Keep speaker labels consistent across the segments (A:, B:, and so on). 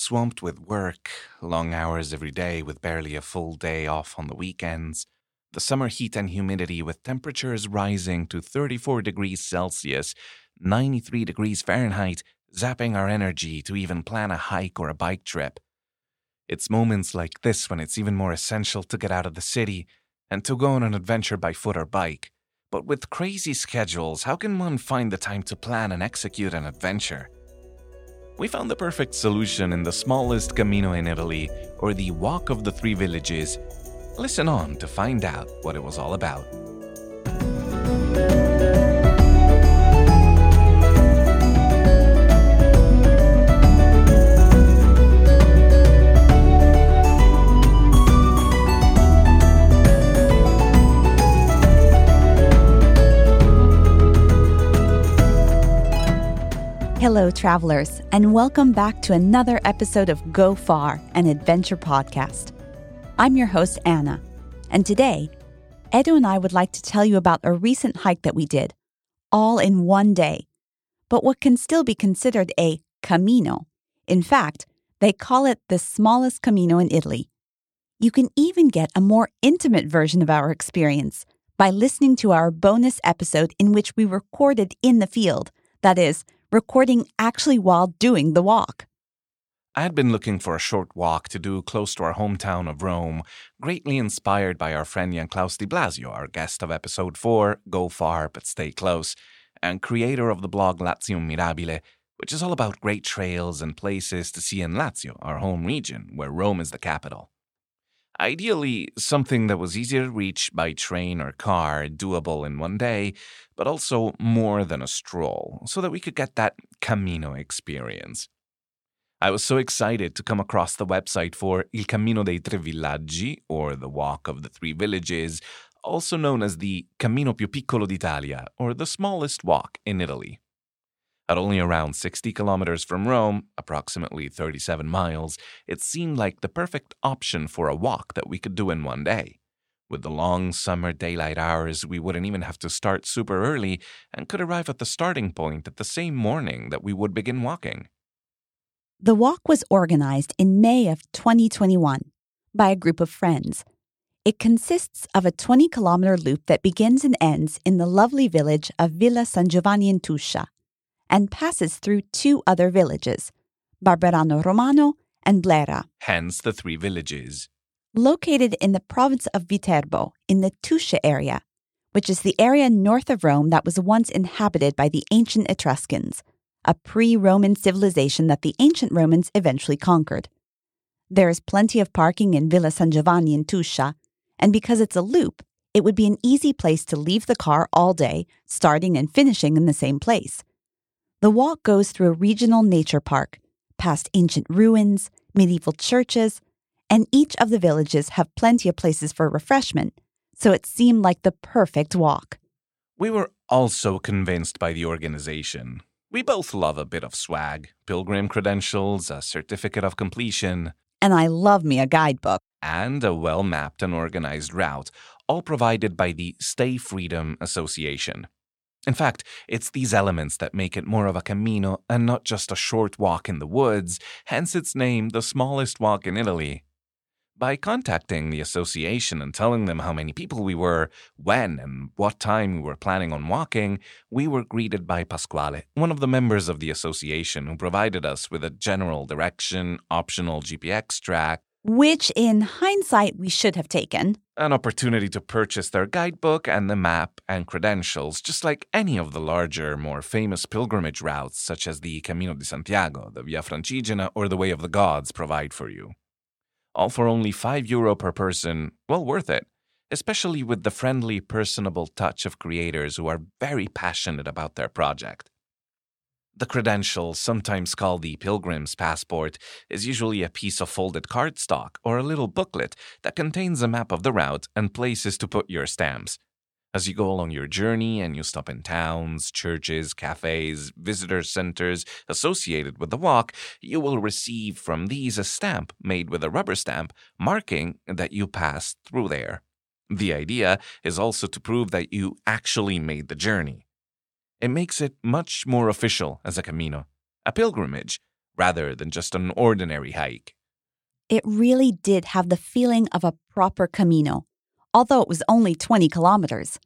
A: Swamped with work, long hours every day with barely a full day off on the weekends, the summer heat and humidity with temperatures rising to 34 degrees Celsius, 93 degrees Fahrenheit, zapping our energy to even plan a hike or a bike trip. It's moments like this when it's even more essential to get out of the city and to go on an adventure by foot or bike. But with crazy schedules, how can one find the time to plan and execute an adventure? We found the perfect solution in the smallest Camino in Italy, or the Walk of the Three Villages. Listen on to find out what it was all about.
B: Hello, travelers, and welcome back to another episode of Go Far, an adventure podcast. I'm your host, Anna, and today, Edo and I would like to tell you about a recent hike that we did, all in one day, but what can still be considered a camino. In fact, they call it the smallest camino in Italy. You can even get a more intimate version of our experience by listening to our bonus episode in which we recorded in the field, that is, recording actually while doing the walk.
A: I had been looking for a short walk to do close to our hometown of Rome, greatly inspired by our friend Jan Klaus de Blasio, our guest of episode 4, Go Far But Stay Close, and creator of the blog Latium Mirabile, which is all about great trails and places to see in Lazio, our home region, where Rome is the capital. Ideally, something that was easy to reach by train or car, doable in one day, but also more than a stroll, so that we could get that Camino experience. I was so excited to come across the website for Il Cammino dei Tre Villaggi, or the Walk of the Three Villages, also known as the Cammino più piccolo d'Italia, or the smallest walk in Italy. At only around 60 kilometers from Rome, approximately 37 miles, it seemed like the perfect option for a walk that we could do in one day. With the long summer daylight hours, we wouldn't even have to start super early and could arrive at the starting point at the same morning that we would begin walking.
B: The walk was organized in May of 2021 by a group of friends. It consists of a 20 kilometer loop that begins and ends in the lovely village of Villa San Giovanni in Tuscia and passes through two other villages, Barberano Romano and Blera.
A: Hence the three villages.
B: Located in the province of Viterbo, in the Tuscia area, which is the area north of Rome that was once inhabited by the ancient Etruscans, a pre Roman civilization that the ancient Romans eventually conquered. There is plenty of parking in Villa San Giovanni in Tuscia, and because it's a loop, it would be an easy place to leave the car all day, starting and finishing in the same place. The walk goes through a regional nature park, past ancient ruins, medieval churches, and each of the villages have plenty of places for refreshment, so it seemed like the perfect walk.
A: We were also convinced by the organization. We both love a bit of swag, pilgrim credentials, a certificate of completion,
B: And I love me a guidebook.
A: and a well mapped and organized route, all provided by the Stay Freedom Association. In fact, it's these elements that make it more of a camino and not just a short walk in the woods, hence its name, the smallest walk in Italy. By contacting the association and telling them how many people we were, when and what time we were planning on walking, we were greeted by Pasquale, one of the members of the association, who provided us with a general direction, optional GPX track,
B: Which, in hindsight, we should have taken.
A: an opportunity to purchase their guidebook and the map and credentials, just like any of the larger, more famous pilgrimage routes, such as the Camino de Santiago, the Via Francigena, or the Way of the Gods provide for you. All for only 5 euro per person, well worth it, especially with the friendly, personable touch of creators who are very passionate about their project. The credential, sometimes called the pilgrim's passport, is usually a piece of folded cardstock or a little booklet that contains a map of the route and places to put your stamps. As you go along your journey and you stop in towns, churches, cafes, visitor centers associated with the walk, you will receive from these a stamp made with a rubber stamp marking that you passed through there. The idea is also to prove that you actually made the journey. It makes it much more official as a Camino, a pilgrimage, rather than just an ordinary hike.
B: It really did have the feeling of a proper Camino, although it was only 20 kilometers.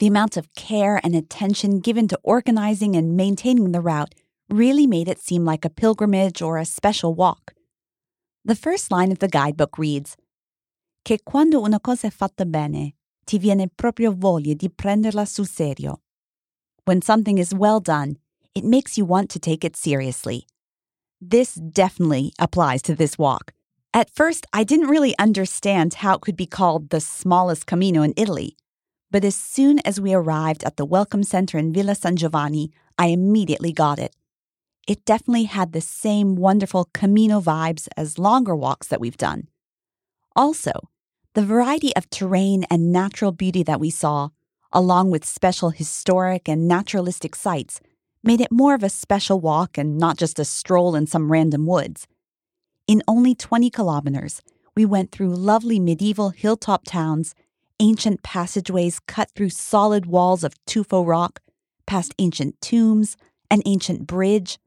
B: The amount of care and attention given to organizing and maintaining the route really made it seem like a pilgrimage or a special walk. The first line of the guidebook reads Che quando una cosa è fatta bene, ti viene proprio voglia di prenderla sul serio. When something is well done, it makes you want to take it seriously. This definitely applies to this walk. At first, I didn't really understand how it could be called the smallest Camino in Italy. But as soon as we arrived at the Welcome Center in Villa San Giovanni, I immediately got it. It definitely had the same wonderful Camino vibes as longer walks that we've done. Also, the variety of terrain and natural beauty that we saw, along with special historic and naturalistic sites, made it more of a special walk and not just a stroll in some random woods. In only 20 kilometers, we went through lovely medieval hilltop towns, ancient passageways cut through solid walls of tufo rock, past ancient tombs, an ancient bridge,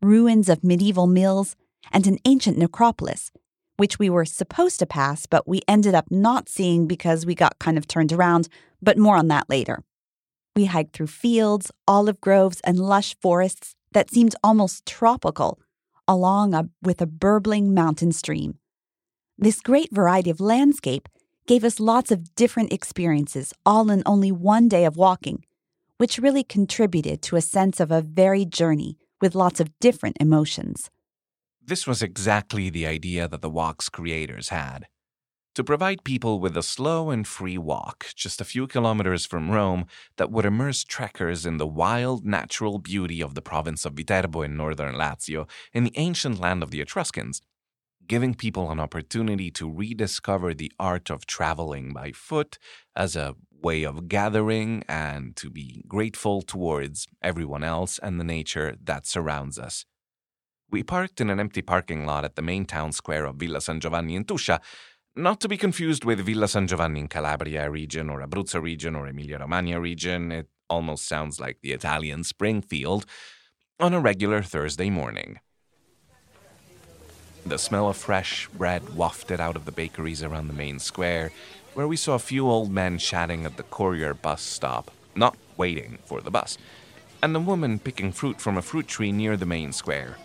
B: ruins of medieval mills, and an ancient necropolis, which we were supposed to pass, but we ended up not seeing because we got kind of turned around, but more on that later. We hiked through fields, olive groves, and lush forests that seemed almost tropical along a, with a burbling mountain stream. This great variety of landscape gave us lots of different experiences, all in only one day of walking, which really contributed to a sense of a varied journey with lots of different emotions.
A: This was exactly the idea that the walk's creators had to provide people with a slow and free walk just a few kilometers from Rome that would immerse trekkers in the wild natural beauty of the province of Viterbo in northern Lazio in the ancient land of the Etruscans, giving people an opportunity to rediscover the art of traveling by foot as a way of gathering and to be grateful towards everyone else and the nature that surrounds us. We parked in an empty parking lot at the main town square of Villa San Giovanni in Tuscia not to be confused with Villa San Giovanni in Calabria region or Abruzzo region or Emilia Romagna region. It almost sounds like the Italian Springfield on a regular Thursday morning. The smell of fresh bread wafted out of the bakeries around the main square, where we saw a few old men chatting at the courier bus stop, not waiting for the bus, and a woman picking fruit from a fruit tree near the main square.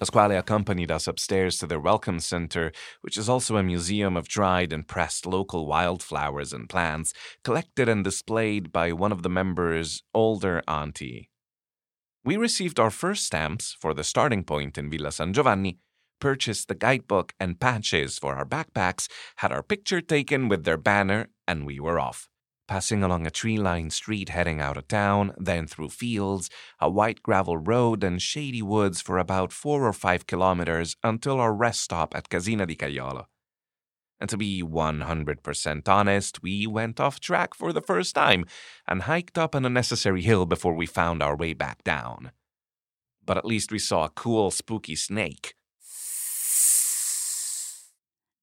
A: Pasquale accompanied us upstairs to their welcome center, which is also a museum of dried and pressed local wildflowers and plants, collected and displayed by one of the members' older auntie. We received our first stamps for the starting point in Villa San Giovanni, purchased the guidebook and patches for our backpacks, had our picture taken with their banner, and we were off passing along a tree lined street heading out of town, then through fields, a white gravel road, and shady woods for about four or five kilometers until our rest stop at Casina di Caiolo. And to be 100% honest, we went off track for the first time and hiked up an unnecessary hill before we found our way back down. But at least we saw a cool, spooky snake.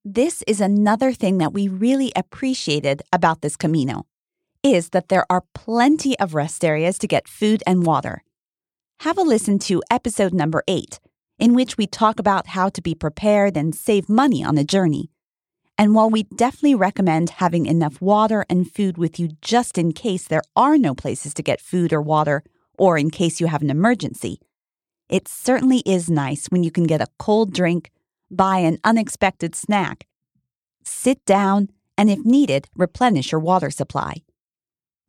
B: This is another thing that we really appreciated about this Camino is that there are plenty of rest areas to get food and water. Have a listen to episode number 8, in which we talk about how to be prepared and save money on a journey. And while we definitely recommend having enough water and food with you just in case there are no places to get food or water, or in case you have an emergency, it certainly is nice when you can get a cold drink, buy an unexpected snack, sit down, and if needed, replenish your water supply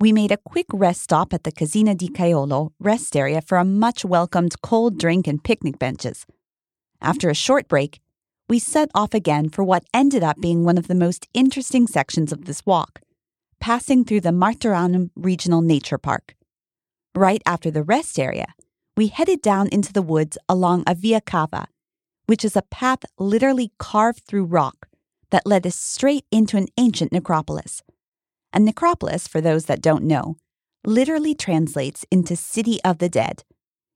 B: we made a quick rest stop at the Casina di Caiolo rest area for a much welcomed cold drink and picnic benches. After a short break, we set off again for what ended up being one of the most interesting sections of this walk, passing through the Martorano Regional Nature Park. Right after the rest area, we headed down into the woods along a via cava, which is a path literally carved through rock that led us straight into an ancient necropolis. A necropolis, for those that don't know, literally translates into City of the Dead.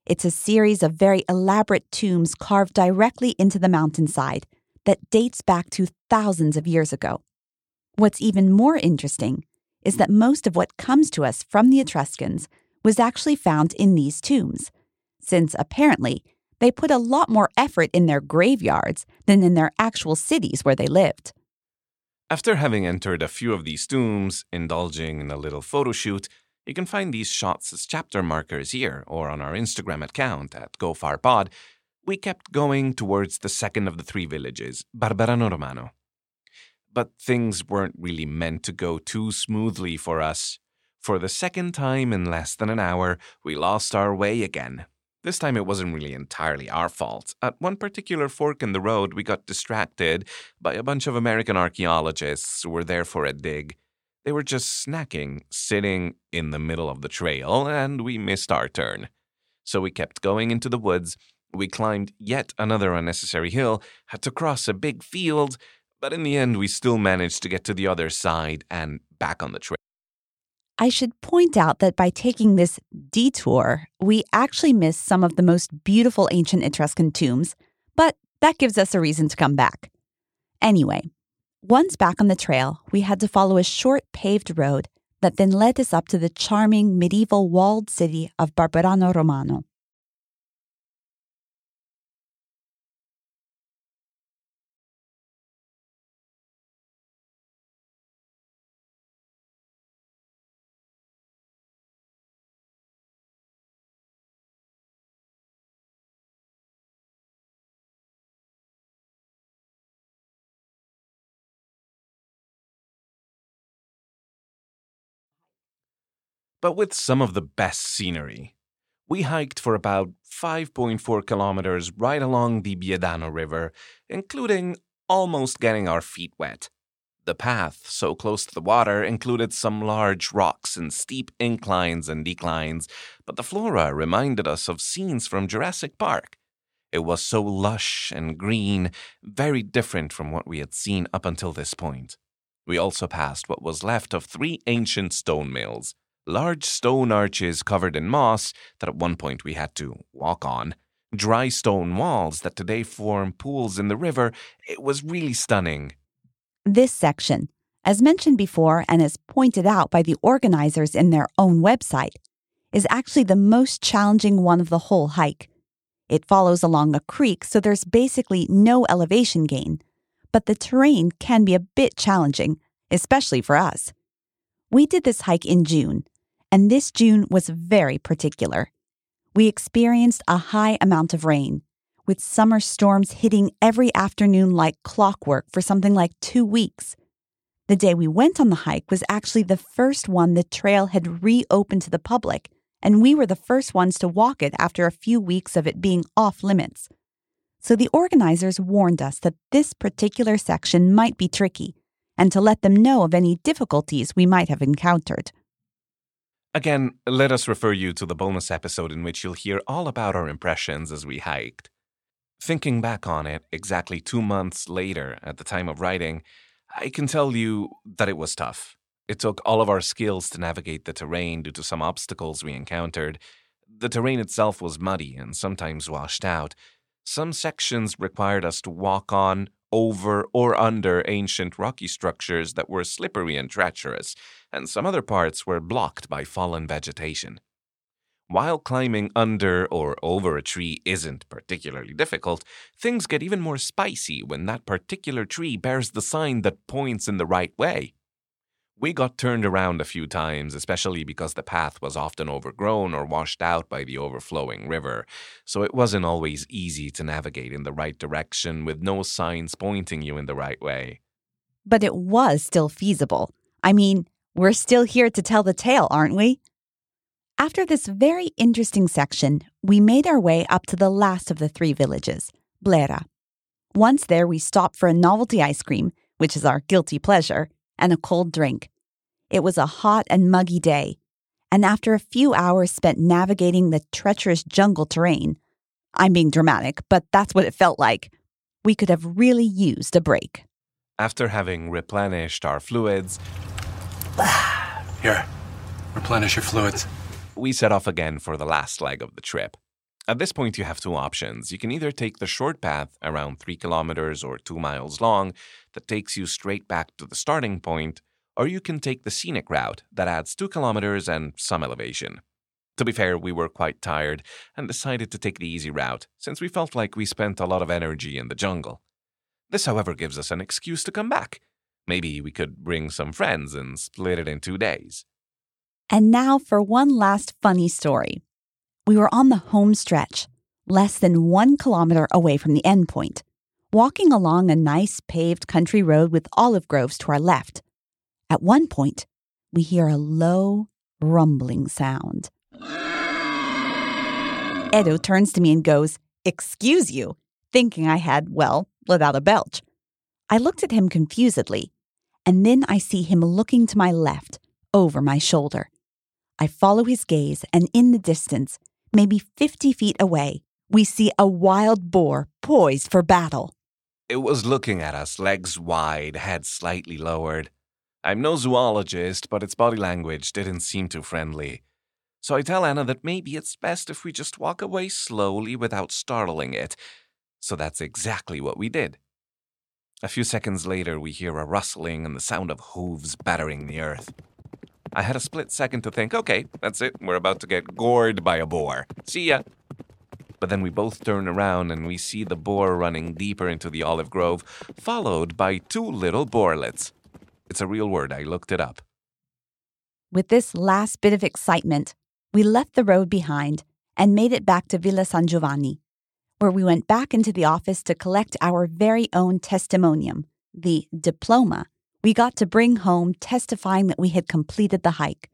B: It's a series of very elaborate tombs carved directly into the mountainside that dates back to thousands of years ago. What's even more interesting is that most of what comes to us from the Etruscans was actually found in these tombs, since apparently they put a lot more effort in their graveyards than in their actual cities where they lived.
A: After having entered a few of these tombs, indulging in a little photo shoot, you can find these shots as chapter markers here or on our Instagram account at GoFarPod. We kept going towards the second of the three villages, Barberano Romano. But things weren't really meant to go too smoothly for us. For the second time in less than an hour, we lost our way again. This time it wasn't really entirely our fault. At one particular fork in the road, we got distracted by a bunch of American archaeologists who were there for a dig. They were just snacking, sitting in the middle of the trail, and we missed our turn. So we kept going into the woods. We climbed yet another unnecessary hill, had to cross a big field, but in the end, we still managed to get to the other side and back on the trail.
B: I should point out that by taking this detour, we actually missed some of the most beautiful ancient Etruscan tombs, but that gives us a reason to come back. Anyway, once back on the trail, we had to follow a short paved road that then led us up to the charming medieval walled city of Barberano Romano.
A: But with some of the best scenery. We hiked for about 5.4 kilometers right along the Biedano River, including almost getting our feet wet. The path, so close to the water, included some large rocks and steep inclines and declines, but the flora reminded us of scenes from Jurassic Park. It was so lush and green, very different from what we had seen up until this point. We also passed what was left of three ancient stone mills large stone arches covered in moss that at one point we had to walk on, dry stone walls that today form pools in the river. It was really stunning.
B: This section, as mentioned before and as pointed out by the organizers in their own website, is actually the most challenging one of the whole hike. It follows along a creek, so there's basically no elevation gain, but the terrain can be a bit challenging, especially for us. We did this hike in June, and this June was very particular. We experienced a high amount of rain, with summer storms hitting every afternoon like clockwork for something like two weeks. The day we went on the hike was actually the first one the trail had reopened to the public, and we were the first ones to walk it after a few weeks of it being off limits. So the organizers warned us that this particular section might be tricky, and to let them know of any difficulties we might have encountered.
A: Again, let us refer you to the bonus episode in which you'll hear all about our impressions as we hiked. Thinking back on it, exactly two months later, at the time of writing, I can tell you that it was tough. It took all of our skills to navigate the terrain due to some obstacles we encountered. The terrain itself was muddy and sometimes washed out. Some sections required us to walk on, over, or under ancient rocky structures that were slippery and treacherous, and some other parts were blocked by fallen vegetation. While climbing under or over a tree isn't particularly difficult, things get even more spicy when that particular tree bears the sign that points in the right way. We got turned around a few times, especially because the path was often overgrown or washed out by the overflowing river, so it wasn't always easy to navigate in the right direction with no signs pointing you in the right way.
B: But it was still feasible. I mean, we're still here to tell the tale, aren't we? After this very interesting section, we made our way up to the last of the three villages, Blera. Once there, we stopped for a novelty ice cream, which is our guilty pleasure, and a cold drink. It was a hot and muggy day, and after a few hours spent navigating the treacherous jungle terrain, I'm being dramatic, but that's what it felt like, we could have really used a break.
A: After having replenished our fluids,
C: Here, replenish your fluids.
A: We set off again for the last leg of the trip. At this point, you have two options. You can either take the short path, around three kilometers or two miles long, that takes you straight back to the starting point, or you can take the scenic route that adds two kilometers and some elevation. To be fair, we were quite tired and decided to take the easy route, since we felt like we spent a lot of energy in the jungle. This, however, gives us an excuse to come back. Maybe we could bring some friends and split it in two days.
B: And now for one last funny story. We were on the home stretch, less than one kilometer away from the end point, walking along a nice paved country road with olive groves to our left. At one point, we hear a low, rumbling sound. Edo turns to me and goes, Excuse you, thinking I had, well, let out a belch. I looked at him confusedly, and then I see him looking to my left, over my shoulder. I follow his gaze, and in the distance, maybe 50 feet away, we see a wild boar poised for battle.
A: It was looking at us, legs wide, head slightly lowered. I'm no zoologist, but its body language didn't seem too friendly. So I tell Anna that maybe it's best if we just walk away slowly without startling it. So that's exactly what we did. A few seconds later, we hear a rustling and the sound of hooves battering the earth. I had a split second to think, okay, that's it, we're about to get gored by a boar. See ya. But then we both turn around and we see the boar running deeper into the olive grove, followed by two little boarlets. It's a real word, I looked it up.
B: With this last bit of excitement, we left the road behind and made it back to Villa San Giovanni, where we went back into the office to collect our very own testimonium, the diploma we got to bring home testifying that we had completed the hike.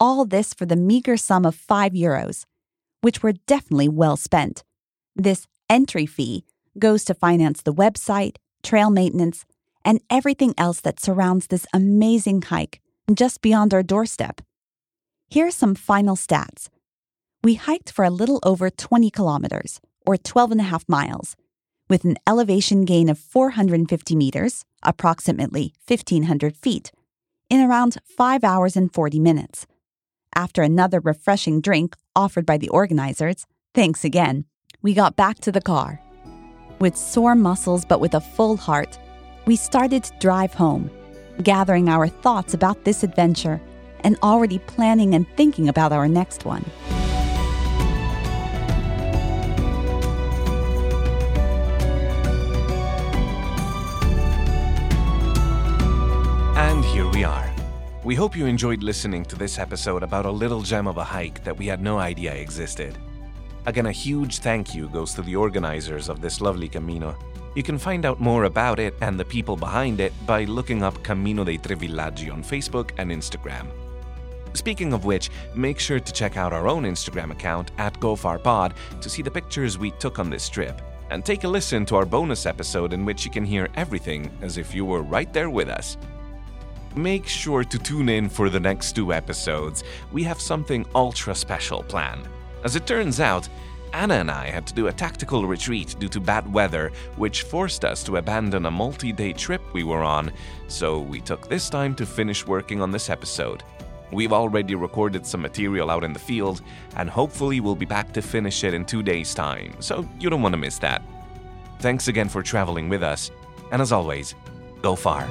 B: All this for the meager sum of five euros, which were definitely well spent. This entry fee goes to finance the website, trail maintenance, and everything else that surrounds this amazing hike just beyond our doorstep. Here are some final stats. We hiked for a little over 20 kilometers, or 12 and a half miles, with an elevation gain of 450 meters, approximately 1,500 feet, in around 5 hours and 40 minutes. After another refreshing drink offered by the organizers, thanks again, we got back to the car. With sore muscles but with a full heart, we started to drive home, gathering our thoughts about this adventure and already planning and thinking about our next one.
A: We are. We hope you enjoyed listening to this episode about a little gem of a hike that we had no idea existed. Again, a huge thank you goes to the organizers of this lovely Camino. You can find out more about it and the people behind it by looking up Cammino dei Tre Villaggi on Facebook and Instagram. Speaking of which, make sure to check out our own Instagram account at GoFarPod to see the pictures we took on this trip. And take a listen to our bonus episode in which you can hear everything as if you were right there with us. Make sure to tune in for the next two episodes. We have something ultra special planned. As it turns out, Anna and I had to do a tactical retreat due to bad weather, which forced us to abandon a multi day trip we were on, so we took this time to finish working on this episode. We've already recorded some material out in the field, and hopefully we'll be back to finish it in two days' time, so you don't want to miss that. Thanks again for traveling with us, and as always, go far.